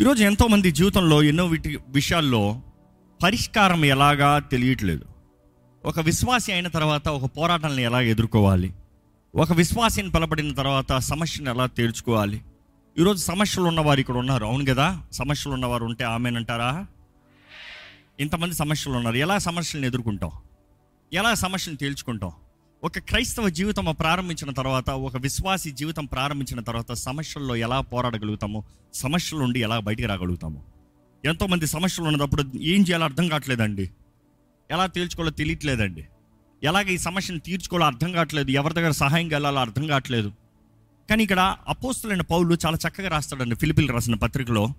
ఈరోజు ఎంతోమంది జీవితంలో ఎన్నో వీటి విషయాల్లో పరిష్కారం ఎలాగా తెలియట్లేదు. ఒక విశ్వాసి అయిన తర్వాత ఒక పోరాటాన్ని ఎలా ఎదుర్కోవాలి? ఒక విశ్వాసిని బలపడిన తర్వాత సమస్యను ఎలా తేల్చుకోవాలి? ఈరోజు సమస్యలు ఉన్నవారు ఇక్కడ ఉన్నారు. అవును కదా? సమస్యలు ఉన్నవారు ఉంటే ఆమెనంటారా? ఇంతమంది సమస్యలు ఉన్నారు. ఎలా సమస్యలను ఎదుర్కొంటాం? ఎలా సమస్యలను తేల్చుకుంటాం? ఒక క్రైస్తవ జీవితం ప్రారంభించిన తర్వాత ఒక విశ్వాసి జీవితం ప్రారంభించిన తర్వాత సమస్యల్లో ఎలా పోరాడగలుగుతాము? సమస్యల నుండి ఎలా బయటికి రాగలుగుతాము? ఎంతోమంది సమస్యలు ఉన్నప్పుడు ఏం చేయాలో అర్థం కావట్లేదండి. ఎలా తేల్చుకోవాలో తెలియట్లేదండి. ఎలాగ ఈ సమస్యను తీర్చుకోవాలో అర్థం కావట్లేదు. ఎవరి దగ్గర సహాయం వెళ్ళాలో అర్థం కావట్లేదు. కానీ ఇక్కడ అపోస్తులైన పౌలు చాలా చక్కగా రాస్తాడండి ఫిలిపిల్ రాసిన పత్రికలో.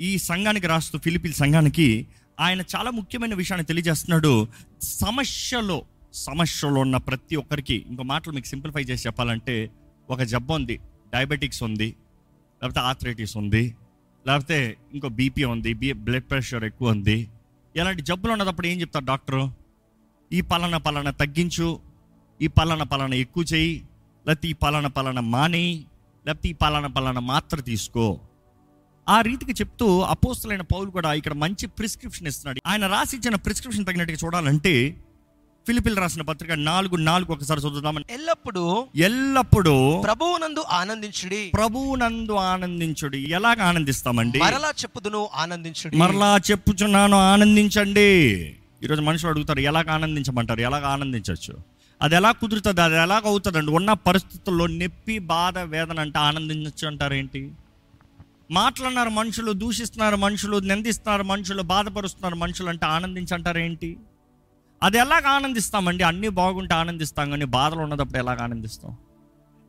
ఈ సంఘానికి రాస్తూ ఫిలిపిల్ సంఘానికి ఆయన చాలా ముఖ్యమైన విషయాన్ని తెలియజేస్తున్నాడు. సమస్యలో సమస్యలో ఉన్న ప్రతి ఒక్కరికి ఇంకో మాటలు మీకు సింప్లిఫై చేసి చెప్పాలంటే ఒక జబ్బు ఉంది డయాబెటిక్స్ ఉంది లేకపోతే ఆథరైటిస్ ఉంది లేకపోతే ఇంకో బీపీ ఉంది బీ బ్లడ్ ప్రెషర్ ఎక్కువ ఉంది. ఇలాంటి జబ్బులు ఉన్నప్పుడు ఏం చెప్తారు డాక్టరు? ఈ పలానా పలానా తగ్గించు ఈ పలానా పలానా ఎక్కువ చేయి లేకపోతే ఈ పలానా పలానా మాని లేకపోతే ఈ పలానా పలానా మాత్ర తీసుకో. ఆ రీతికి చెప్తూ అపోస్తులైన పౌలు కూడా ఇక్కడ మంచి ప్రిస్క్రిప్షన్ ఇస్తున్నాడు. ఆయన రాసి ఇచ్చిన ప్రిస్క్రిప్షన్ తగినట్టుగా చూడాలంటే ఫిలిపిల్ రాసిన పత్రిక నాలుగు నాలుగు ఒకసారి చదువుదామని. ఎల్లప్పుడూ ఎల్లప్పుడూ ప్రభువునందు ఆనందించుడి. ప్రభువునందు ఆనందించుడు. ఎలాగ ఆనందిస్తామండి? మరలా చెప్పుదును ఆనందించుడి. మరలా చెప్పుచున్నాను ఆనందించండి. ఈరోజు మనుషులు అడుగుతారు ఎలాగ ఆనందించమంటారు? ఎలాగ ఆనందించవచ్చు అది ఎలా కుదురుతుంది? అది ఎలాగ అవుతుందండి? ఉన్న పరిస్థితుల్లో నొప్పి బాధ వేదన అంటే ఆనందించచ్చు అంటారు ఏంటి? మాట్లాడినారు మనుషులు దూషిస్తున్నారు మనుషులు నిందిస్తున్నారు మనుషులు బాధపరుస్తున్నారు మనుషులు అంటే ఆనందించంటారు ఏంటి? అది ఎలాగ ఆనందిస్తామండి? అన్నీ బాగుంటే ఆనందిస్తాం కానీ బాధలు ఉన్నదప్పుడు ఎలాగ ఆనందిస్తాం?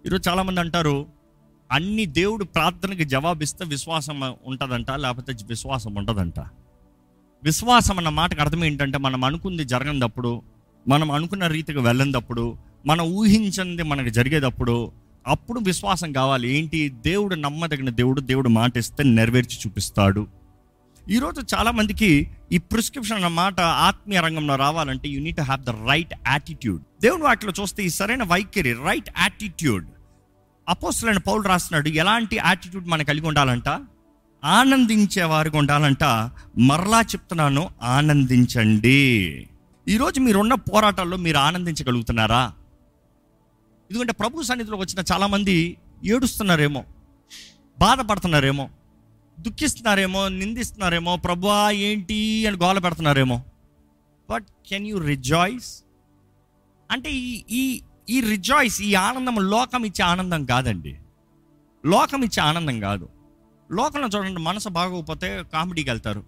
ఈరోజు చాలామంది అంటారు అన్ని దేవుడు ప్రార్థనకి జవాబిస్తే విశ్వాసం ఉంటుందంట లేకపోతే విశ్వాసం ఉండదంట. విశ్వాసం అన్న మాటకు అర్థం ఏంటంటే మనం అనుకుంది జరగనప్పుడు మనం అనుకున్న రీతికి వెళ్ళినప్పుడు మనం ఊహించింది మనకు జరిగేటప్పుడు అప్పుడు విశ్వాసం కావాలి. ఏంటి? దేవుడు నమ్మదగిన దేవుడు దేవుడు మాట ఇస్తే నెరవేర్చి చూపిస్తాడు. ఈరోజు చాలామందికి ఈ ప్రిస్క్రిప్షన్ అన్న మాట ఆత్మీయ రంగంలో రావాలంటే you need have the right attitude దేవుని వాటిలో చూస్తే ఈ సరైన వైఖరి రైట్ యాటిట్యూడ్ అపోస్తులైన పౌలు రాస్తున్నాడు ఎలాంటి యాటిట్యూడ్ మనం కలిగి ఉండాలంట? ఆనందించే వారికి ఉండాలంట. మరలా చెప్తున్నాను ఆనందించండి. ఈరోజు మీరున్న పోరాటాల్లో మీరు ఆనందించగలుగుతున్నారా? ఎందుకంటే ప్రభు సన్నిధిలోకి వచ్చిన చాలామంది ఏడుస్తున్నారేమో బాధపడుతున్నారేమో. దుఃఖిస్తున్నారేమో నిందిస్తున్నారేమో ప్రభువా ఏంటి? అని గోల పెడుతున్నారేమో. బట్ కెన్ యూ రిజాయిస్ అంటే ఈ ఈ ఈ రిజాయిస్ ఈ ఆనందం లోకం ఇచ్చే ఆనందం కాదండి. లోకం ఇచ్చే ఆనందం కాదు. లోకంలో చూడండి మనసు బాగోకపోతే కామెడీకి వెళ్తారు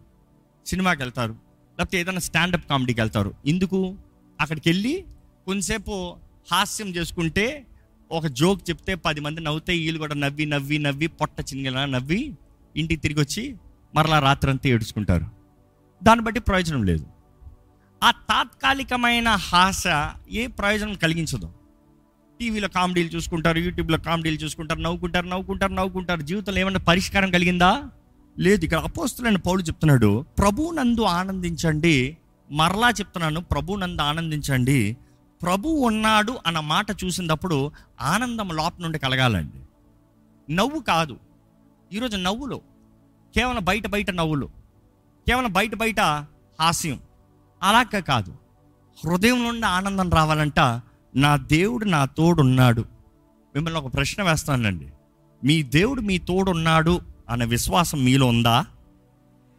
సినిమాకి వెళ్తారు లేకపోతే ఏదైనా స్టాండప్ కామెడీకి వెళ్తారు. ఎందుకు? అక్కడికి వెళ్ళి కొంతసేపు హాస్యం చేసుకుంటే ఒక జోక్ చెప్తే పది మంది నవ్వుతే వీళ్ళు కూడా నవ్వి నవ్వి నవ్వి పొట్ట చిన్నగా నవ్వి ఇంటికి తిరిగి వచ్చి మరలా రాత్రంతా ఏడుచుకుంటారు. దాన్ని బట్టి ప్రయోజనం లేదు. ఆ తాత్కాలికమైన హాస ఏ ప్రయోజనం కలిగించదు. టీవీలో కామెడీలు చూసుకుంటారు యూట్యూబ్లో కామెడీలు చూసుకుంటారు నవ్వుకుంటారు నవ్వుకుంటారు నవ్వుకుంటారు. జీవితంలో ఏమైనా పరిష్కారం కలిగిందా? లేదు. ఇక్కడ అపోస్తులైన పౌలు చెప్తున్నాడు ప్రభు నందు ఆనందించండి. మరలా చెప్తున్నాను ప్రభు నందు ఆనందించండి. ప్రభు ఉన్నాడు అన్న మాట చూసినప్పుడు ఆనందం లోపల నుండి కలగాలండి. నవ్వు కాదు. ఈరోజు నవ్వులు. కేవలం బయట బయట నవ్వులు. కేవలం బయట బయట హాస్యం. అలాగ కాదు. హృదయం నుండి ఆనందం రావాలంట నా దేవుడు నా తోడున్నాడు. మిమ్మల్ని ఒక ప్రశ్న వేస్తానండి మీ దేవుడు మీ తోడున్నాడు అనే విశ్వాసం మీలో ఉందా?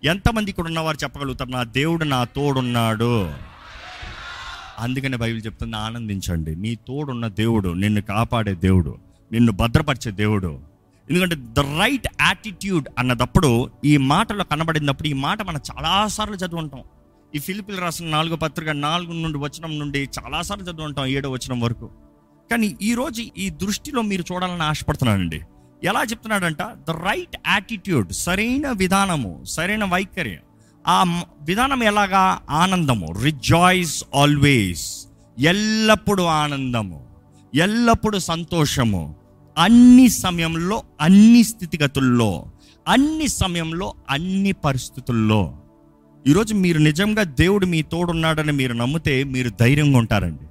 ఎంతమంది ఇక్కడ ఉన్నవారు చెప్పగలుగుతారు నా దేవుడు నా తోడున్నాడు. అందుకనే బైబిల్ చెప్తుంది ఆనందించండి. నీ తోడున్న దేవుడు నిన్ను కాపాడే దేవుడు. నిన్ను భద్రపరిచే దేవుడు. ఎందుకంటే ద రైట్ యాటిట్యూడ్ అన్నదప్పుడు ఈ మాటలో కనబడినప్పుడు ఈ మాట మనం చాలాసార్లు చదువుంటాం ఈ ఫిలిపిల్ రాసిన నాలుగో పత్రిక నాలుగు నుండి వచనం నుండి చాలాసార్లు చదువుంటాం ఏడో వచనం వరకు. కానీ ఈరోజు ఈ దృష్టిలో మీరు చూడాలని ఆశపడుతున్నానండి. ఎలా చెప్తున్నాడంట? ద రైట్ యాటిట్యూడ్ సరైన విధానము సరైన వైఖరి. ఆ విధానం ఎలాగా? ఆనందము. Rejoice always. ఎల్లప్పుడూ ఆనందము. ఎల్లప్పుడూ సంతోషము. అన్ని సమయంలో అన్ని స్థితిగతుల్లో అన్ని సమయంలో అన్ని పరిస్థితుల్లో. ఈరోజు మీరు నిజంగా దేవుడు మీ తోడున్నాడని మీరు నమ్మితే మీరు ధైర్యంగా ఉంటారండి.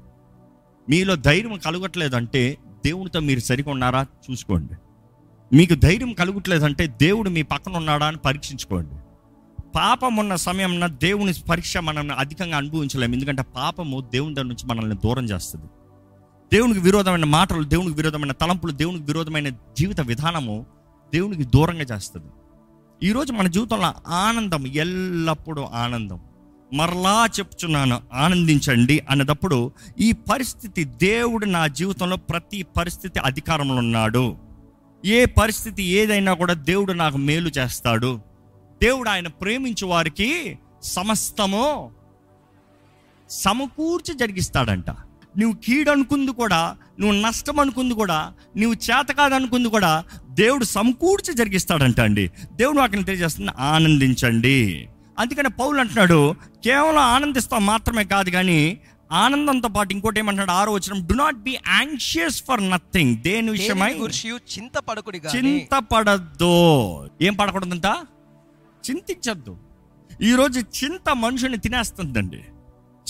మీలో ధైర్యం కలగట్లేదంటే దేవునితో మీరు సరిగా ఉన్నారా? చూసుకోండి. మీకు ధైర్యం కలుగుట్లేదంటే దేవుడు మీ పక్కన ఉన్నాడా అని పరీక్షించుకోండి. పాపం ఉన్న సమయంలో దేవుని పరీక్ష మనం అధికంగా అనుభవించలేము. ఎందుకంటే పాపము దేవుని దగ్గర నుంచి మనల్ని దూరం చేస్తుంది. దేవునికి విరోధమైన మాటలు దేవునికి విరోధమైన తలంపులు దేవునికి విరోధమైన జీవిత విధానము దేవునికి దూరంగా చేస్తుంది. ఈరోజు మన జీవితంలో ఆనందం ఎల్లప్పుడూ ఆనందం. మరలా చెప్తున్నాను ఆనందించండి అన్నదప్పుడు ఈ పరిస్థితి దేవుడు నా జీవితంలో ప్రతి పరిస్థితి అధికారంలో ఉన్నాడు. ఏ పరిస్థితి ఏదైనా కూడా దేవుడు నాకు మేలు చేస్తాడు. దేవుడు ఆయన ప్రేమించు వారికి సమస్తము సమకూర్చి జరిగిస్తాడంట. నువ్వు కీడు అనుకుంది కూడా నువ్వు నష్టం అనుకుంది కూడా నువ్వు చేత కాదనుకుంది కూడా దేవుడు సమకూర్చి జరిగిస్తాడంట అండి. దేవుడు వాటిని తెలియజేస్తుంది ఆనందించండి. అందుకని పౌలు అంటున్నాడు కేవలం ఆనందిస్తాం మాత్రమే కాదు కానీ ఆనందంతో పాటు ఇంకోటి ఏమంటున్నాడు? ఆరో వచ్చిన do not be anxious for nothing దేని విషయమై? దేనిని గురించి చింత పడకుడి చింతపడద్దు. ఏం పడకూడదంట? చింతించద్దు. ఈరోజు చింత మనుషుని తినేస్తుందండి.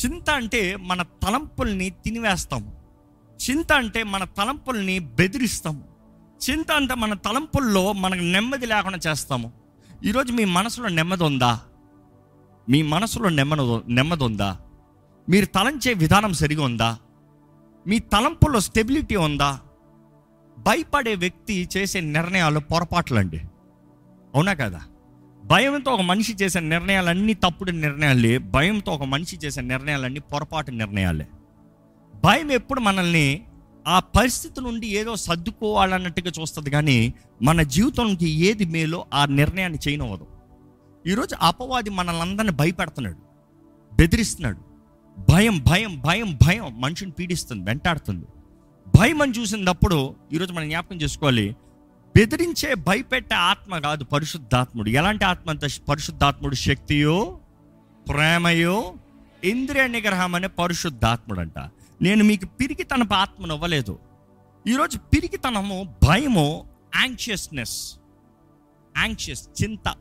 చింత అంటే మన తలంపుల్ని తినివేస్తాం. చింత అంటే మన తలంపుల్ని బెదిరిస్తాం. చింత అంటే మన తలంపుల్లో మనకు నెమ్మది లేకుండా చేస్తాము. ఈరోజు మీ మనసులో నెమ్మది ఉందా? మీ మనసులో నెమ్మది నెమ్మది ఉందా? మీరు తలంచే విధానం సరిగా ఉందా? మీ తలంపుల్లో స్టెబిలిటీ ఉందా? భయపడే వ్యక్తి చేసే నిర్ణయాలు పొరపాట్లండి. అవునా కదా? భయంతో ఒక మనిషి చేసే నిర్ణయాలన్నీ తప్పుడు నిర్ణయాలే. భయంతో ఒక మనిషి చేసే నిర్ణయాలన్నీ పొరపాటు నిర్ణయాలే. భయం ఎప్పుడు మనల్ని ఆ పరిస్థితి నుండి ఏదో సర్దుకోవాలన్నట్టుగా చూస్తుంది కానీ మన జీవితంకి ఏది మేలో ఆ నిర్ణయాన్ని చేయనవదు ఈరోజు అపవాది మనల్ని భయపెడుతున్నాడు. బెదిరిస్తున్నాడు. భయం భయం భయం భయం మనిషిని పీడిస్తుంది వెంటాడుతుంది. భయం అని చూసినప్పుడు ఈరోజు మనం జ్ఞాపకం చేసుకోవాలి. బెదిరించే భయపెట్టే ఆత్మ కాదు పరిశుద్ధాత్ముడు. ఎలాంటి ఆత్మ అంత పరిశుద్ధాత్ముడు శక్తియో ప్రేమయో ఇంద్రియ నిగ్రహం అనే పరిశుద్ధాత్ముడు అంట నేను మీకు పిరికితన ఆత్మను ఇవ్వలేదు. ఈరోజు పిరికితనము భయము యాంగ్షియస్నెస్ యాంగ్షియస్ చింత.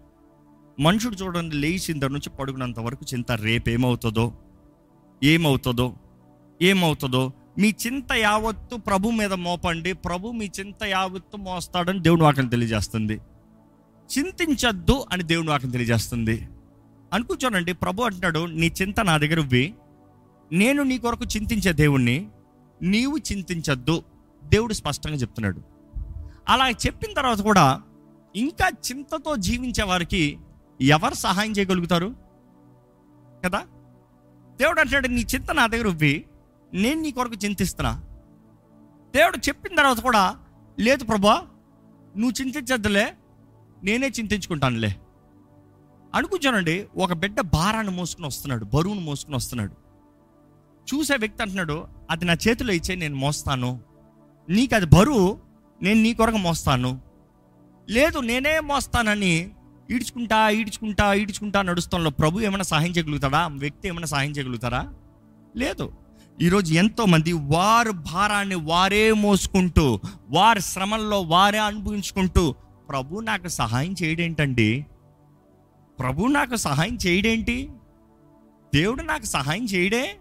మనుషుడు చూడండి లేచిన దగ్గర నుంచి పడుకున్నంత వరకు చింత రేపేమవుతుందో ఏమవుతుందో ఏమవుతుందో మీ చింత యావత్తు ప్రభు మీద మోపండి. ప్రభు మీ చింత యావత్తు మోస్తాడని దేవుని వాక్యం తెలియజేస్తుంది. చింతించద్దు అని దేవుని వాక్యం తెలియజేస్తుంది. అనుకుంటానండి ప్రభు అంటున్నాడు నీ చింత నా దగ్గర ఇవ్వి. నేను నీ కొరకు చింతించే దేవుణ్ణి నీవు చింతించద్దు. దేవుడు స్పష్టంగా చెప్తున్నాడు. అలా చెప్పిన తర్వాత కూడా ఇంకా చింతతో జీవించే వారికి ఎవరు సహాయం చేయగలుగుతారు? కదా? దేవుడు అంటున్నాడు నీ చింత నా దగ్గర ఇవ్వి. నేను నీ కొరకు చింతిస్తున్నా. దేవుడు చెప్పిన తర్వాత కూడా లేదు ప్రభా నువ్వు చింతించద్దులే నేనే చింతించుకుంటానులే. అనుకుంటానండి ఒక బిడ్డ భారాన్ని మోసుకుని వస్తున్నాడు బరువును మోసుకుని వస్తున్నాడు. చూసే వ్యక్తి అంటున్నాడు అది నా చేతిలో ఇచ్చే నేను మోస్తాను. నీకు అది బరువు నేను నీ కొరకు మోస్తాను. లేదు నేనే మోస్తానని ఈడ్చుకుంటా ఈడ్చుకుంటా ఈడ్చుకుంటా నడుస్తాను ప్రభు ఏమైనా సహాయం చేయగలుగుతాడా? ఆ వ్యక్తి ఏమైనా సహాయం చేయగలుగుతారా? లేదు. ఈరోజు ఎంతో మంది వారు భారాన్ని వారే మోసుకుంటూ వారి శ్రమల్లో వారే అనుభవించుకుంటూ ప్రభు నాకు సహాయం చేయడేంటండి? ప్రభు నాకు సహాయం చేయడేంటి? దేవుడు నాకు సహాయం చేయడే?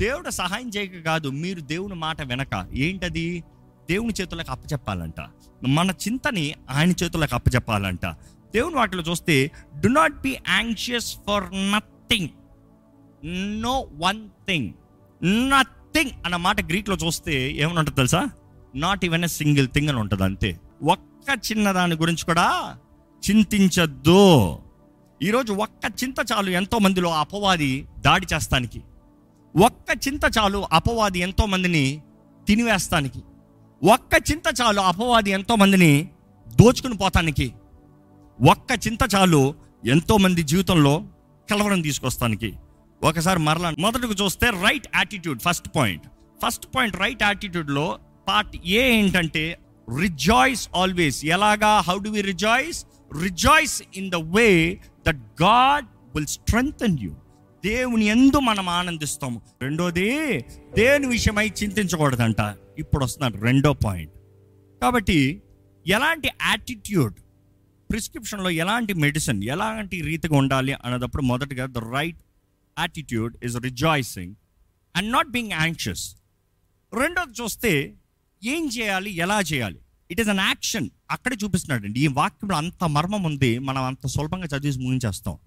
దేవుడు సహాయం చేయక కాదు మీరు దేవుని మాట వెనక. ఏంటది? దేవుని చేతులకు అప్పచెప్పాలంట. మన చింతని ఆయన చేతులకు అప్పచెప్పాలంట. దేవుని వాటిలో చూస్తే do not be anxious for nothing no one thing nothing అన్న మాట గ్రీక్లో చూస్తే ఏమని ఉంటుంది తెలుసా? Not even a single thing అని ఉంటుంది అంతే. ఒక్క చిన్న దాని గురించి కూడా చింతించద్దు. ఈరోజు ఒక్క చింత చాలు ఎంతో మందిలో అపవాది దాడి చేస్తానికి. ఒక్క చింత చాలు అపవాది ఎంతో మందిని తినివేస్తానికి. ఒక్క చింత చాలు అపవాది ఎంతో మందిని దోచుకుని పోతానికి. ఒక్క చింత చాలు ఎంతో మంది జీవితంలో కలవరం తీసుకొస్తానికి. ఒకసారి మరలా మొదటకు చూస్తే right attitude first point first point right యాటిట్యూడ్లో part A ఏంటంటే రిజాయిస్ ఆల్వేస్ ఎలాగా? How do we rejoice rejoice in the way that God will strengthen you దేవుని ఎందు మనం ఆనందిస్తాము. రెండోది దేని విషయమై చింతించకూడదంట. ఇప్పుడు వస్తున్నాడు రెండో పాయింట్ కాబట్టి ఎలాంటి యాటిట్యూడ్ ప్రిస్క్రిప్షన్లో ఎలాంటి మెడిసిన్ ఎలాంటి రీతిగా ఉండాలి అన్నదప్పుడు మొదటగా the right attitude is rejoicing and not being anxious రెండోది చూస్తే ఏం చేయాలి ఎలా చేయాలి? ఇట్ ఈస్ అన్ యాక్షన్ అక్కడే చూపిస్తున్నాడు అండి ఈ వాక్యంలో అంత మర్మం ఉంది. మనం అంత సులభంగా చదివేసి ముగించేస్తాం.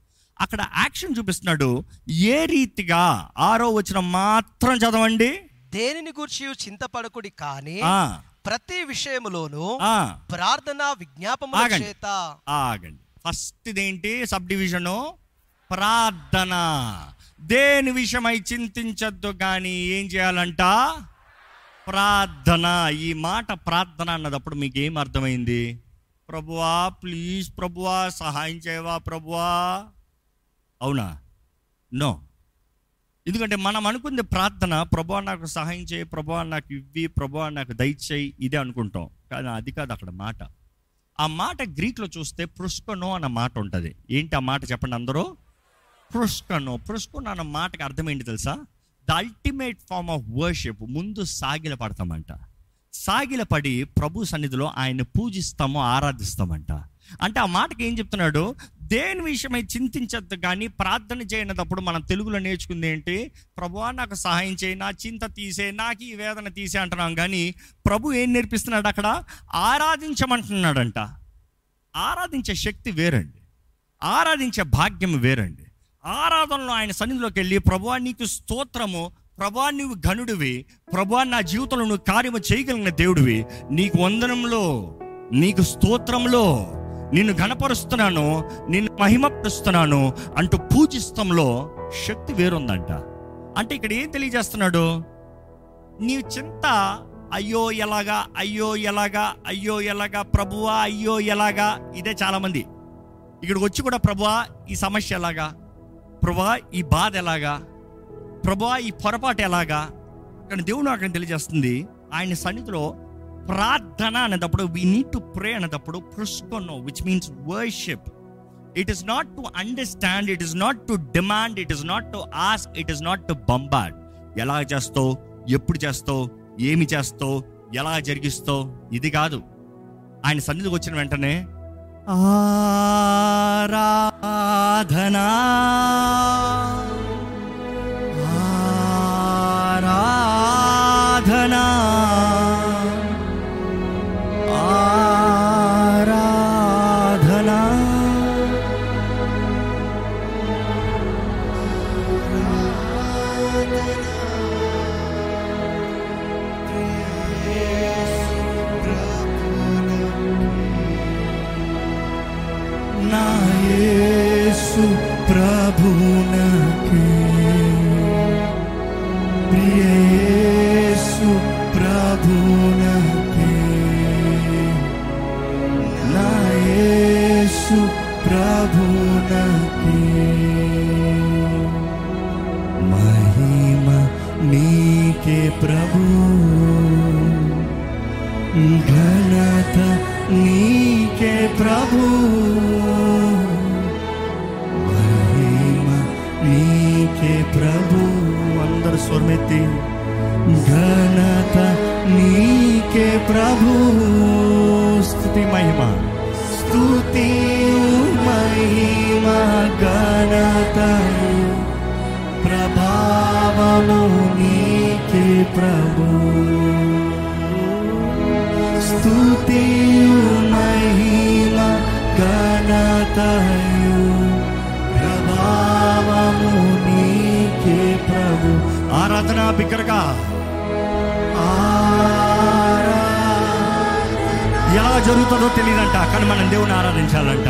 అక్కడ యాక్షన్ చూపిస్తున్నాడు. ఏ రీతిగా? ఆరో వచ్చిన మాత్రం చదవండి. దేనిని గూర్చి చింతపడకుడి కానీ ప్రతి విషయములోను ఆ, ప్రార్థన. చేత. ఆగండి. ఫస్ట్ ఇదేంటి? సబ్ డివిజను ప్రార్థన. దేని విషయమై చింతించద్దు కానీ ఏం చేయాలంట? ప్రార్థన. ఈ మాట ప్రార్థన అన్నదప్పుడు మీకు ఏం అర్థమైంది? ప్రభువా ప్లీజ్ ప్రభువా సహాయం చేయవా ప్రభువా? అవునా? నో. ఎందుకంటే మనం అనుకుంది ప్రార్థన ప్రభువా నాకు సహాయం చేయి ప్రభువా నాకు ఇవ్వి ప్రభువా నాకు దయచేయి ఇదే అనుకుంటాం. కానీ అది కాదు అక్కడ మాట. ఆ మాట గ్రీక్లో చూస్తే పృష్కనో అన్న మాట ఉంటుంది. ఏంటి ఆ మాట చెప్పండి అందరూ? పృష్కనో పృష్కనో అన్న మాటకు అర్థం ఏంటి తెలుసా? The ultimate form of worship ముందు సాగిల పడతామంట. సాగిల పడి ప్రభు సన్నిధిలో ఆయన పూజిస్తామో ఆరాధిస్తామంట. అంటే ఆ మాటకి ఏం చెప్తున్నాడు? దేని విషయమై చింతించద్దు కానీ ప్రార్థన చేయనప్పుడు మనం తెలుగులో నేర్చుకుంది ఏంటి? ప్రభువా నాకు సహాయం చేయి నా చింత తీసే నాకు ఈ వేదన తీసే అంటున్నాం కానీ ప్రభు ఏం నేర్పిస్తున్నాడు అక్కడ? ఆరాధించమంటున్నాడంట. ఆరాధించే శక్తి వేరండి. ఆరాధించే భాగ్యం వేరండి. ఆరాధనలో ఆయన సన్నిధిలోకి వెళ్ళి ప్రభువా నీకు స్తోత్రము. ప్రభా నువ్వు ఘనుడివి. ప్రభా నా జీవితంలో నువ్వు కార్యము చేయగలిగిన దేవుడివి. నీకు వందనంలో నీకు స్తోత్రంలో నిన్ను ఘనపరుస్తున్నాను నిన్ను మహిమపరుస్తున్నాను అంటూ పూజిస్తంలో శక్తి వేరుందంట. అంటే ఇక్కడ ఏం తెలియజేస్తున్నాడు? నీ చింత అయ్యో ఎలాగా అయ్యో ఎలాగా అయ్యో ఎలాగా ప్రభువా అయ్యో ఎలాగా ఇదే చాలామంది. ఇక్కడికి వచ్చి కూడా ప్రభువా ఈ సమస్య ఎలాగా? ప్రభా ఈ బాధ ఎలాగా? ప్రభా ఈ పొరపాటు ఎలాగా? కానీ దేవుడు అక్కడ తెలియజేస్తుంది. ఆయన సన్నిధిలో ప్రార్థన అనేటప్పుడు వి నీడ్ టు ప్రే అనేటప్పుడు పుష్కొన్నో which means worship it is not to understand it is not to demand it is not to ask it is not to bombard ఎలా చేస్తావు? ఎప్పుడు చేస్తావు? ఏమి చేస్తావు? ఎలా జరిగిస్తావు? ఇది కాదు. ఆయన సన్నిధికి వచ్చిన వెంటనే ఆరాధనా ప్రభునకే ప్రియ ప్రభునకే నా యేసు ప్రభునకే మహిమ నీకే ప్రభు. ఘనత నీకే ప్రభు. అందరు స్వర్మెత్తి ఘనత నీకే ప్రభు స్థుతి మహిమ స్థుతి మహిమ ఘనత ప్రభావము నీకే ప్రభు స్తుతి మహిమ ఘనతయు ప్రభావము నీకే ఆరాధన బిగ్గరగా ఎలా జరుగుతుందో తెలియదంట కానీ మనం దేవుని ఆరాధించాలంట.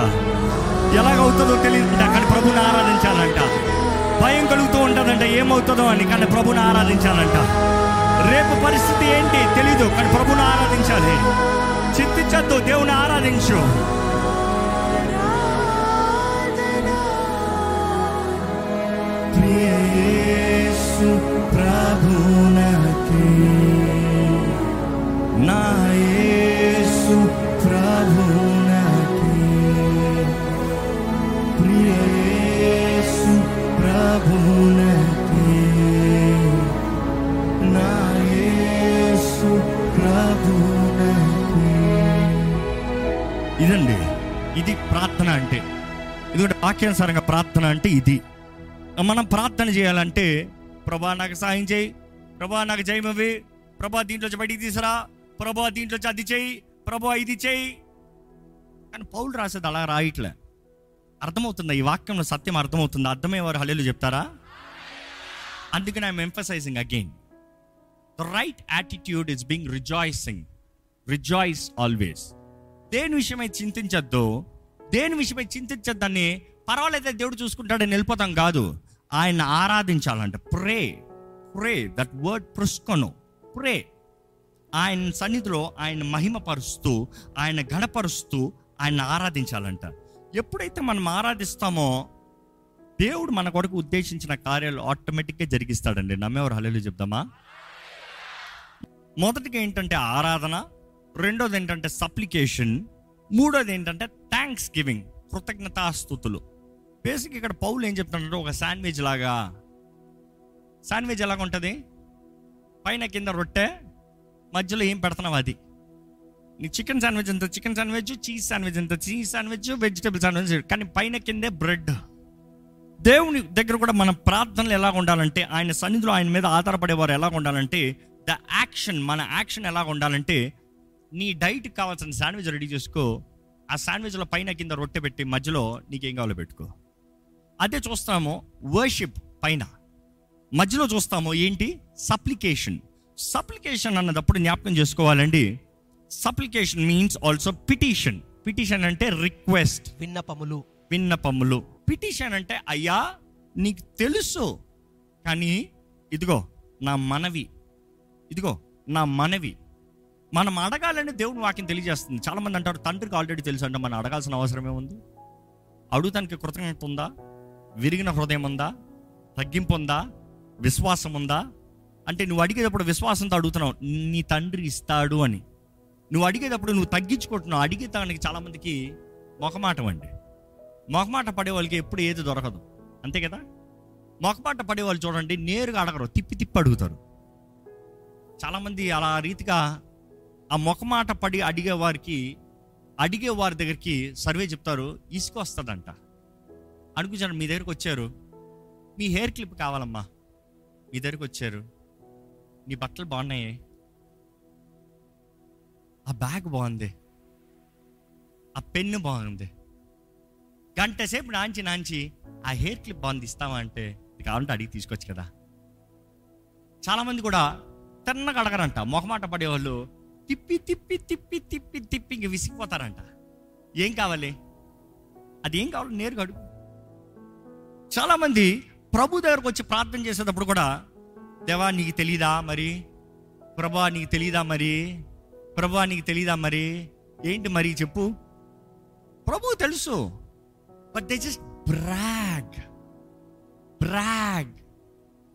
ఎలాగవుతుందో తెలియదంట కానీ ప్రభుని ఆరాధించాలంట. భయం కలుగుతూ ఉంటుందంట ఏమవుతుందో అని కానీ ప్రభుని ఆరాధించాలంట. రేపు పరిస్థితి ఏంటి తెలీదు కానీ ప్రభుని ఆరాధించాలి. చింతించద్దు దేవుని ఆరాధించు. ప్రియేసు ప్రభునకే నా యేసు ప్రభునకే ప్రియేసు ప్రభునకే నా యేసు ప్రభునకే ఇదండి ఇది ప్రార్థన అంటే. ఎందుకంటే వాక్యానుసారంగా ప్రార్థన అంటే ఇది. మనం ప్రార్థన చేయాలంటే ప్రభా నాకు సహాయం చేయి. ప్రభా నాకు జయమవి ప్రభా దీంట్లో బయటికి తీసురా ప్రభా దీంట్లో అది చేయి. ప్రభా ఇది చేయి. కానీ పౌలు రాసేది అలా రాయట్లే. అర్థమవుతుందా? ఈ వాక్యంలో సత్యం అర్థమవుతుందా? అర్థమయ్యేవారు హలేలు చెప్తారా? అందుకని I'm emphasising again the right attitude is being rejoicing rejoice always దేని విషయమై చింతించద్దు? దేని విషయమై చింతించద్దని? పర్వాలేదు దేవుడు చూసుకుంటాడని వెళ్ళిపోతాం కాదు. ఆయన ఆరాధించాలంట. ప్రే ప్రే దట్ వర్డ్ ప్రుస్కొను ప్రే ఆయన సన్నిధిలో ఆయన మహిమపరుస్తూ ఆయన గణపరుస్తూ ఆయన ఆరాధించాలంట. ఎప్పుడైతే మనం ఆరాధిస్తామో దేవుడు మన కొరకు ఉద్దేశించిన కార్యాలు ఆటోమేటిక్గా జరిగిస్తాడండి. నమ్మేవారు హలేలు చెప్దామా? మొదటిగా ఏంటంటే ఆరాధన రెండోది ఏంటంటే సప్లికేషన్ మూడోది ఏంటంటే థ్యాంక్స్ గివింగ్ కృతజ్ఞతాస్థుతులు. బేసిక్ ఇక్కడ పౌలు ఏం చెప్తాడంటే ఒక శాండ్విచ్ లాగా. శాండ్విచ్ ఎలాగ ఉంటుంది? పైన కింద రొట్టె మధ్యలో ఏం పెడుతున్నావు అది? నీ చికెన్ శాండ్విచ్ ఎంత? చికెన్ శాండ్విచ్ చీజ్ శాండ్విచ్ ఎంత? చీజ్ శాండ్విచ్ వెజిటేబుల్ శాండ్విచ్ కానీ పైన కిందే బ్రెడ్. దేవుని దగ్గర కూడా మన ప్రార్థనలు ఎలా ఉండాలంటే ఆయన సన్నిధిలో ఆయన మీద ఆధారపడేవారు ఎలా ఉండాలంటే ద యాక్షన్ మన యాక్షన్ ఎలా ఉండాలంటే నీ డైట్ కావాల్సిన శాండ్విచ్ రెడీ చేసుకో. ఆ శాండ్విచ్లో పైన కింద రొట్టె పెట్టి మధ్యలో నీకేం కావాలో పెట్టుకో. అదే చూస్తాము వర్షిప్ పైన. మధ్యలో చూస్తాము ఏంటి? సప్లికేషన్. సప్లికేషన్ అన్నదప్పుడు జ్ఞాపకం చేసుకోవాలండి. Supplication means also petition. Petition అంటే రిక్వెస్ట్. విన్నపములు. విన్నపములు. పిటిషన్ అంటే అయ్యా నీకు తెలుసు. కానీ ఇదిగో నా మనవి. ఇదిగో నా మనవి. మనం అడగాలని దేవుని వాక్యం తెలియజేస్తుంది. చాలా మంది అంటారు తండ్రికి ఆల్రెడీ తెలుసు అంటే మనం అడగాల్సిన అవసరమే ఉంది. అడుగుతానికి కృతజ్ఞత ఉందా? విరిగిన హృదయం ఉందా తగ్గింపు ఉందా విశ్వాసం ఉందా అంటే నువ్వు అడిగేటప్పుడు విశ్వాసంతో అడుగుతున్నావు నీ తండ్రి ఇస్తాడు అని. నువ్వు అడిగేటప్పుడు నువ్వు తగ్గించుకుంటున్నావు అడిగే దానికి చాలామందికి మొఖమాటం అండి మొఖమాట పడే వాళ్ళకి ఎప్పుడు ఏది దొరకదు. అంతే కదా? మొఖమాట పడే వాళ్ళు చూడండి నేరుగా అడగరు తిప్పి తిప్పి అడుగుతారు. చాలామంది అలా రీతిగా ఆ మొఖమాట పడి అడిగే వారికి అడిగే వారి దగ్గరికి సర్వే చెప్తారు ఇసుక వస్తుందంట. అనుకుంటాను మీ దగ్గరకు వచ్చారు. మీ హెయిర్ క్లిప్ కావాలమ్మా. మీ దగ్గరకు వచ్చారు. నీ బట్టలు బాగున్నాయి. ఆ బ్యాగ్ బాగుంది. ఆ పెన్ను బాగుంది. గంట సేపు నాంచి నాంచి ఆ హెయిర్ క్లిప్ బాగుంది ఇస్తావా అంటే కావాలంటే అడిగి తీసుకోవచ్చు కదా. చాలామంది కూడా తిన్నగా అడగరంట. మొహమాట పడేవాళ్ళు తిప్పి తిప్పి తిప్పి తిప్పి తిప్పి ఇంక విసిగిపోతారంట. ఏం కావాలి? అది ఏం కావాలి? నేరుగా అడుగు. చాలామంది ప్రభు దగ్గరకు వచ్చి ప్రార్థన చేసేటప్పుడు కూడా దేవా నీకు తెలీదా మరి? ప్రభా నీకు తెలీదా మరి? ప్రభా నీకు తెలీదా మరి? ఏంటి మరి చెప్పు. ప్రభు తెలుసు. But they just brag brag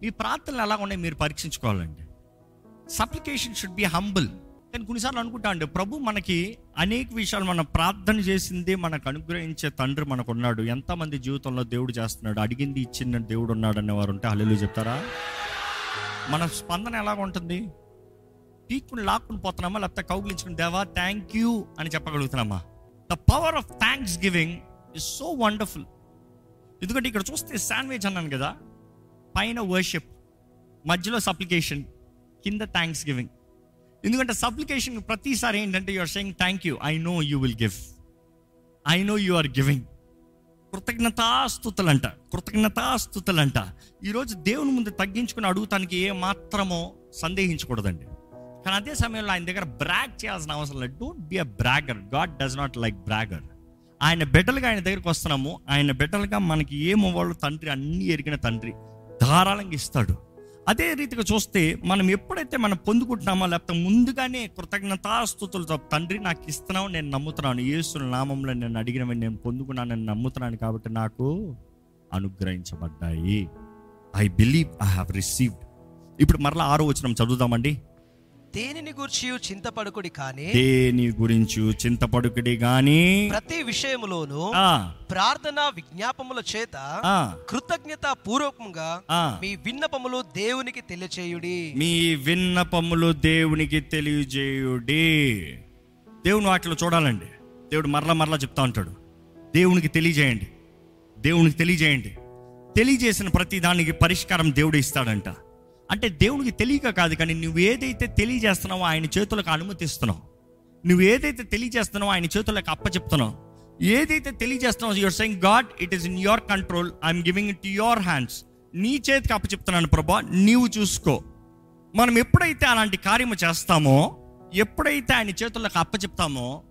మీ ప్రార్థనలు ఎలా ఉన్నాయి మీరు పరీక్షించుకోవాలండి. సప్లికేషన్ షుడ్ బి హంబుల్ కానీ కొన్నిసార్లు అనుకుంటా అండి ప్రభు మనకి అనేక విషయాలు మనం ప్రార్థన చేసింది మనకు అనుగ్రహించే తండ్రి మనకు ఉన్నాడు ఎంతమంది జీవితంలో దేవుడు చేస్తున్నాడు? అడిగింది ఇచ్చిన దేవుడు ఉన్నాడు అనేవారు ఉంటే హల్లు చెప్తారా? మన స్పందన ఎలాగ ఉంటుంది? పీక్కుని లాక్కుని పోతున్నామా? లేకపోతే కౌగిలించుకుని దేవా థ్యాంక్ యూ అని చెప్పగలుగుతున్నామా? The power of thanksgiving is so wonderful ఎందుకంటే ఇక్కడ చూస్తే శాండ్విచ్ అన్నాను కదా పైన వర్షిప్ మధ్యలో సప్లికేషన్ కింద థ్యాంక్స్ గివింగ్ ఎందుకంటే సప్లికేషన్ ప్రతిసారి ఏంటంటే your saying thank you I know you will give I know you are giving కృతజ్ఞతాస్థుతులంట కృతజ్ఞతాస్థుతులంట. ఈరోజు దేవుని ముందు తగ్గించుకుని అడుగుతానికి ఏ మాత్రమో సందేహించకూడదండి. కానీ అదే సమయంలో ఆయన దగ్గర బ్రాగ్ చేయాల్సిన అవసరం లేదు. Don't be a bragger God does not like bragger ఆయన బిడ్డలుగా ఆయన దగ్గరికి వస్తున్నాము. ఆయన బిడ్డలుగా మనకి ఏమవ్వాలో తండ్రి అన్నీ ఎరిగిన తండ్రి ధారాళంగా ఇస్తాడు. అదే రీతిగా చూస్తే మనం ఎప్పుడైతే మనం పొందుకుంటున్నామో లేకపోతే ముందుగానే కృతజ్ఞతాస్థుతులతో తండ్రి నాకు ఇస్తున్నావు నేను నమ్ముతున్నాను. యేసు నామంలో నేను అడిగినవి నేను పొందుకున్నాను నేను నమ్ముతున్నాను కాబట్టి నాకు అనుగ్రహించబడ్డాయి. I believe I have received ఇప్పుడు మరలా ఆరో వచనం చదువుదామండి. దేనిని గూర్చి చింతపడుకుడి కానీ? దేని గురించి చింతపడుకుడి గాని? ప్రతి విషయములోను ఆ, ప్రార్థన విజ్ఞాపముల చేత కృతజ్ఞత పూర్వకంగా. మీ విన్నపములు దేవునికి తెలియచేయుడి. మీ విన్నపములు దేవునికి తెలియజేయుడి. దేవుని వాటిలో చూడాలండి. దేవుడు మరలా మరలా చెప్తా ఉంటాడు. దేవునికి తెలియజేయండి. దేవునికి తెలియజేయండి. తెలియజేసిన ప్రతి దానికి పరిష్కారం దేవుడు ఇస్తాడంట. అంటే దేవునికి తెలియక కాదు కానీ నువ్వు ఏదైతే తెలియజేస్తున్నావో ఆయన చేతులకు అనుమతిస్తున్నావు. నువ్వు ఏదైతే తెలియజేస్తున్నావో ఆయన చేతులకు అప్పచెప్తున్నావు. ఏదైతే తెలియజేస్తున్నావో your saying God it is in your control I'm giving it your hands నీ చేతికి అప్పచెప్తున్నాను ప్రభా నీవు చూసుకో. మనం ఎప్పుడైతే అలాంటి కార్యము చేస్తామో ఎప్పుడైతే ఆయన చేతులకు అప్పచెప్తామో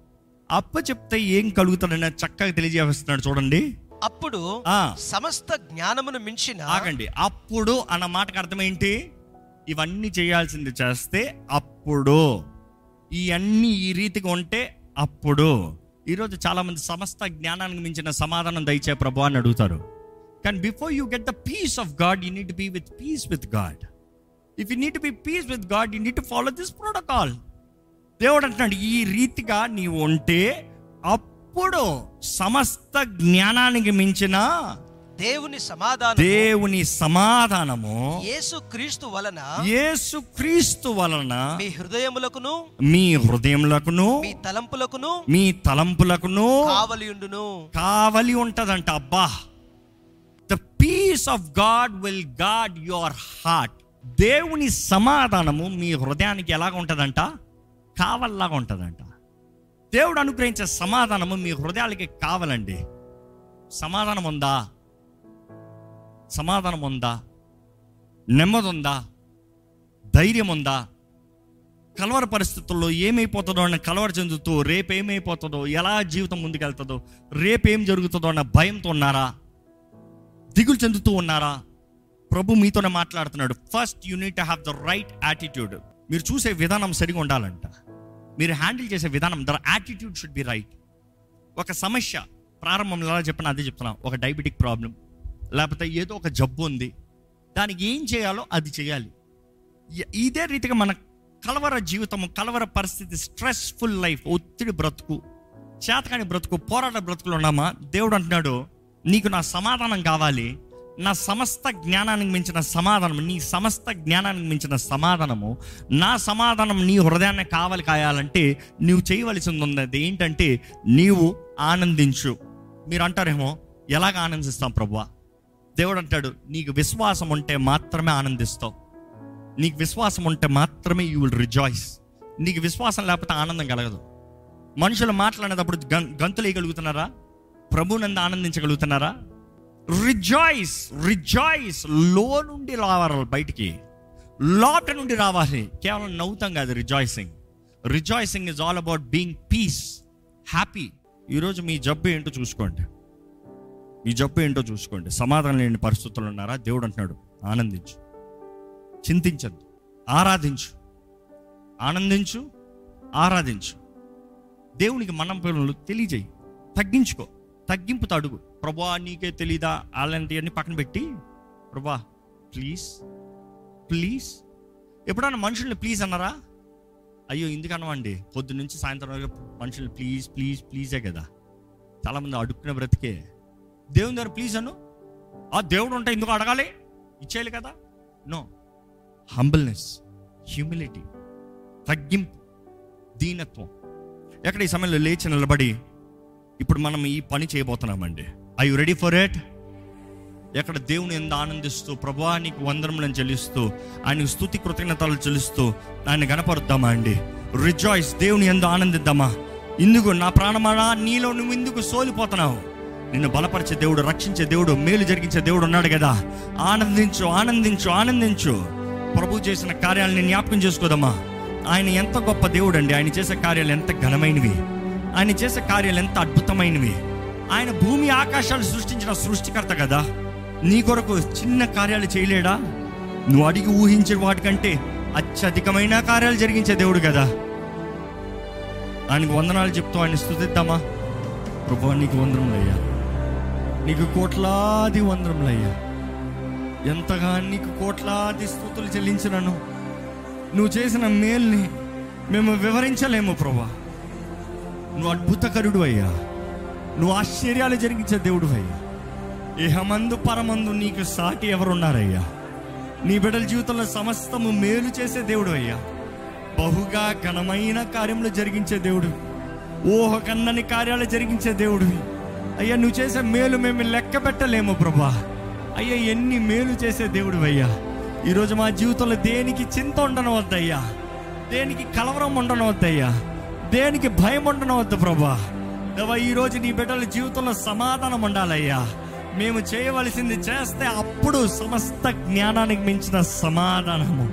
అప్పచెప్తే అప్ప చెప్తే ఏం కలుగుతాడని చక్కగా తెలియజేస్తున్నాడు చూడండి. అప్పుడు ఆ. సమస్త జ్ఞానమును మించిన ఆగండి. అప్పుడు అన్న మాటకు అర్థం ఏంటి? ఇవన్నీ చేయాల్సింది చేస్తే అప్పుడు. ఇవన్నీ ఈ రీతిగా ఉంటే అప్పుడు. ఈరోజు చాలా మంది సమస్త జ్ఞానానికి మించిన సమాధానం దయచే ప్రభు అని అడుగుతారు. కానీ before you get the peace of God you need be with peace with God if you need be peace with God you need follow this protocol దేవుడు అంటున్నాడు ఈ రీతిగా నీవు ఉంటే అప్పుడు సమస్త జ్ఞానానికి మించిన దేవుని సమాధానం దేవుని సమాధానము యేసు క్రీస్తు వలన యేసు క్రీస్తు వలన మీ హృదయములకును మీ హృదయములకును మీ తలంపులకును మీ తలంపులకును కావలియుండును కావలి ఉంటదంట అబ్బా. The peace of God will guard your heart దేవుని సమాధానము మీ హృదయానికి ఎలాగ ఉంటదంట కావల్లాగా ఉంటదంట దేవుడు అనుగ్రహించే సమాధానము మీ హృదయాలకి కావాలండి. సమాధానం ఉందా? సమాధానం ఉందా? నెమ్మది ఉందా ధైర్యం ఉందా కలవర పరిస్థితుల్లో ఏమైపోతుందో అన్న కలవర చెందుతూ రేపు ఏమైపోతుందో ఎలా జీవితం ముందుకెళ్తుందో రేపు ఏం జరుగుతుందో అన్న భయంతో ఉన్నారా? దిగులు చెందుతూ ఉన్నారా? ప్రభు మీతోనే మాట్లాడుతున్నాడు. First you need have the right attitude మీరు చూసే విధానం సరిగా ఉండాలంట. మీరు హ్యాండిల్ చేసే విధానం their attitude should be right ఒక సమస్య ప్రారంభంలో ఎలా చెప్పిన అదే చెప్తున్నా. ఒక డయాబెటిక్ ప్రాబ్లం లేకపోతే ఏదో ఒక జబ్బు ఉంది. దానికి ఏం చేయాలో అది చేయాలి. ఇదే రీతిగా మన కలవర జీవితము కలవర పరిస్థితి స్ట్రెస్ఫుల్ లైఫ్ ఒత్తిడి బ్రతుకు చేతకాని బ్రతుకు పోరాట బ్రతుకులు ఉన్నామా? దేవుడు అంటున్నాడు నీకు నా సమాధానం కావాలి. నా సమస్త జ్ఞానానికి మించిన సమాధానం నీ సమస్త జ్ఞానానికి మించిన సమాధానము నా సమాధానం నీ హృదయాన్ని కావాలి కాయాలంటే నీవు చేయవలసింది ఉన్నది ఏంటంటే నీవు ఆనందించు. మీరు అంటారేమో ఎలాగ ఆనందిస్తాం ప్రభువా? దేవుడు అంటాడు నీకు విశ్వాసం ఉంటే మాత్రమే ఆనందిస్తావు. నీకు విశ్వాసం ఉంటే మాత్రమే యూ విల్ రిజాయిస్ నీకు విశ్వాసం లేకపోతే ఆనందం కలగదు. మనుషులు మాట్లాడేటప్పుడు గం గంతులు వేయగలుగుతున్నారా? ప్రభునందు ఆనందించగలుగుతున్నారా? రిజాయిస్ రిజాయిస్లో నుండి రావాలి బయటికి. లోపల నుండి రావాలి. కేవలం నవ్వుతాం కాదు rejoicing. Rejoicing is all about being peace happy ఈరోజు మీ జబ్బు ఏంటో చూసుకోండి. మీ జబ్బు ఏంటో చూసుకోండి. సమాధానం లేని పరిస్థితులు ఉన్నారా? దేవుడు అంటున్నాడు ఆనందించు. చింతించద్దు. ఆరాధించు. ఆనందించు ఆరాధించు. దేవునికి మనం పిల్లలు తెలియజేయి. తగ్గించుకో. తగ్గింపుతో అడుగు. ప్రభా నీకే తెలీదా? అలాంటివన్నీ పక్కన పెట్టి ప్రభా ప్లీజ్ ప్లీజ్ ఎప్పుడన్నా మనుషుల్ని ప్లీజ్ అన్నారా? అయ్యో ఎందుకన్నామండి పొద్దు నుంచి సాయంత్రం వరకు మనుషుల్ని ప్లీజ్ ప్లీజ్ ప్లీజే కదా. చాలామంది అడుక్కునే బ్రతికే. దేవుని దగ్గర ప్లీజ్ అను? ఆ దేవుడు ఉంటే ఎందుకు అడగాలి? ఇచ్చేయాలి కదా? నో హంబల్నెస్ హ్యూమిలిటీ తగ్గింపు దీనత్వం. ఎక్కడ ఈ సమయంలో లేచి నిలబడి ఇప్పుడు మనం ఈ పని చేయబోతున్నామండి. I you ready for it ఎక్కడ దేవుని ఎంత ఆనందిస్తూ ప్రభా నీకు వందరములను చెల్లిస్తూ ఆయనకు స్థుతి కృతజ్ఞతలు చెల్లిస్తూ ఆయన గనపరుద్దామా అండి? రిజాయిస్ దేవుని ఎందు ఆనందిద్దామా? ఇందుకు నా ప్రాణమానా నీలో నువ్వు ఇందుకు సోలిపోతున్నావు. నిన్ను బలపరిచే దేవుడు రక్షించే దేవుడు మేలు జరిగించే దేవుడు ఉన్నాడు కదా. ఆనందించు ఆనందించు ఆనందించు. ప్రభు చేసిన కార్యాలని జ్ఞాపకం చేసుకోదమ్మా. ఆయన ఎంత గొప్ప దేవుడు అండి ఆయన చేసే కార్యాలు ఎంత ఘనమైనవి. ఆయన చేసే కార్యాలు ఎంత అద్భుతమైనవి. ఆయన భూమి ఆకాశాలు సృష్టించిన సృష్టికర్త కదా. నీ కొరకు చిన్న కార్యాలు చేయలేడా? నువ్వు అడిగి ఊహించిన వాటికంటే అత్యధికమైన కార్యాలు జరిగించే దేవుడు కదా. ఆయనకు వందనాలు చెప్తూ ఆయన స్థుతిద్దామా ప్రభు నీకు వందరములయ్యా నీకు కోట్లాది వందరములయ్యా ఎంతగా నీకు కోట్లాది స్థుతులు చెల్లించినను? నువ్వు చేసిన మేల్ని మేము వివరించలేము ప్రభా. నువ్వు అద్భుతకరుడు అయ్యా. నువ్వు ఆశ్చర్యాలు జరిగించే దేవుడు అయ్యా. ఇహమందు పరమందు నీకు సాటి ఎవరున్నారయ్యా? నీ బిడ్డల జీవితంలో సమస్తము మేలు చేసే దేవుడు అయ్యా. బహుగా ఘనమైన కార్యములు జరిగించే దేవుడు. ఊహ కన్నని కార్యాలు జరిగించే దేవుడివి అయ్యా నువ్వు చేసే మేలు మేము లెక్క పెట్టలేము ప్రభా. అయ్యా ఎన్ని మేలు చేసే దేవుడు అయ్యా. ఈరోజు మా జీవితంలో దేనికి చింత ఉండను వద్దయ్యా. దేనికి కలవరం ఉండను వద్దయ్యా. దేనికి భయం ఉండనవద్దు ప్రభా. దేవా ఈరోజు నీ బిడ్డల జీవితంలో సమాధానం ఉండాలయ్యా. మేము చేయవలసింది చేస్తే అప్పుడు సమస్త జ్ఞానానికి మించిన సమాధానము.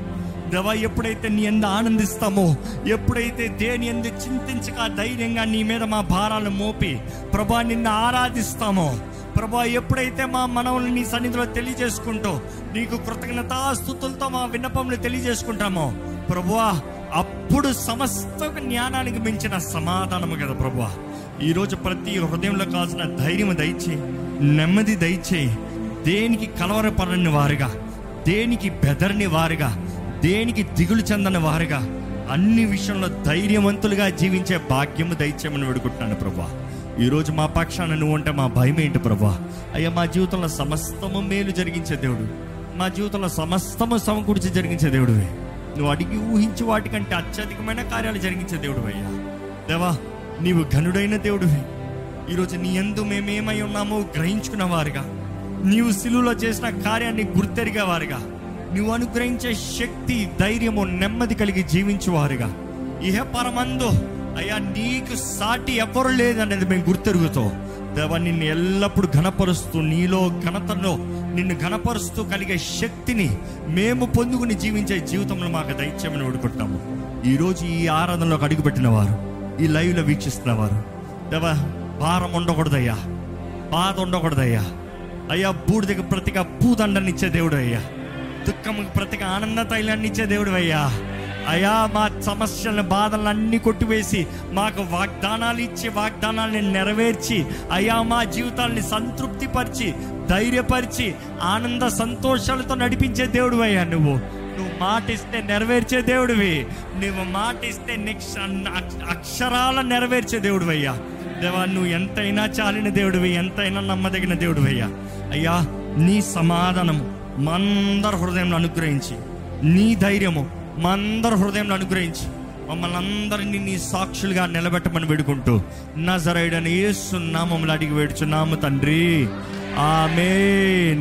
దేవా ఎప్పుడైతే నీ ఎందు ఆనందిస్తామో ఎప్పుడైతే దేని ఎందు చింతించక ధైర్యంగా నీ మీద మా భారాలు మోపి ప్రభా నిన్ను ఆరాధిస్తామో ప్రభా ఎప్పుడైతే మా మనవులు నీ సన్నిధిలో తెలియజేసుకుంటూ నీకు కృతజ్ఞతాస్థుతులతో మా విన్నపములు తెలియజేసుకుంటామో ప్రభువా అప్పుడు సమస్త జ్ఞానానికి మించిన సమాధానము కదా ప్రభువా ఈరోజు ప్రతి హృదయంలో కావాల్సిన ధైర్యం దయచేయి నెమ్మది దయచేయి దేనికి కలవరపడని వారుగా దేనికి బెదరని వారుగా దేనికి దిగులు చెందని వారుగా అన్ని విషయంలో ధైర్యవంతులుగా జీవించే భాగ్యము దయచేయమని వేడుకుంటున్నాను ప్రభా ఈరోజు మా పక్షాన నువ్వు ఉంటే మా భయం ఏంటి ప్రభా అయ్యా మా జీవితంలో సమస్తము మేలు జరిగించే దేవుడు. మా జీవితంలో సమస్తము సమకూర్చి జరిగించే దేవుడివి. నువ్వు అడిగి ఊహించి వాటికంటే అత్యధికమైన కార్యాలు జరిగించే దేవుడు అయ్యా. దేవా నీవు ఘనుడైన దేవుడివి. ఈరోజు నీ ఎందు మేమేమై ఉన్నామో గ్రహించుకున్న వారుగా. నీవు సిలువలో చేసిన కార్యాన్ని గుర్తెరిగే వారుగా. నువ్వు అనుగ్రహించే శక్తి ధైర్యము నెమ్మది కలిగి జీవించువారుగా ఇహ పరమందు అయ్యా నీకు సాటి ఎవరు లేదనేది మేము గుర్తెరుగుతో దేవ నిన్ను ఎల్లప్పుడూ ఘనపరుస్తూ నీలో ఘనతలో నిన్ను ఘనపరుస్తూ కలిగే శక్తిని మేము పొందుకుని జీవించే జీవితంలో మాకు దైత్యమని వేడుకుంటున్నాము. ఈరోజు ఈ ఆరాధనలోకి అడుగుపెట్టిన వారు ఈ లైవ్లో వీక్షిస్తున్నవారు దేవా భారం ఉండకూడదయ్యా. బాధ ఉండకూడదయ్యా. అయ్యా బూడిదకి ప్రతిగా పూదండనిచ్చే దేవుడు అయ్యా. దుఃఖముకి ప్రతిగా ఆనంద తైలాన్ని ఇచ్చే దేవుడు అయ్యా. అయ్యా మా సమస్యలను బాధలను అన్ని కొట్టివేసి మాకు వాగ్దానాలు ఇచ్చి వాగ్దానాల్ని నెరవేర్చి అయ్యా మా జీవితాల్ని సంతృప్తిపరిచి ధైర్యపరిచి ఆనంద సంతోషాలతో నడిపించే దేవుడు అయ్యా నువ్వు. మాట ఇస్తే నెరవేర్చే దేవుడివి. నువ్వు మాట ఇస్తే నెక్స్ట్ అక్షరాల నెరవేర్చే దేవుడు అయ్యా దేవా నువ్వు ఎంతైనా చాలిన దేవుడివి ఎంతైనా నమ్మదగిన దేవుడివి అయ్యా అయ్యా నీ సమాధానము మందరి హృదయంలో అనుగ్రహించి నీ ధైర్యము మందరి హృదయంలో అనుగ్రహించి మమ్మల్ని అందరినీ నీ సాక్షులుగా నిలబెట్టమని వేడుకుంటూ నజరైడని యేసు నామములు అడిగి వేడుచున్నాము తండ్రి. ఆమె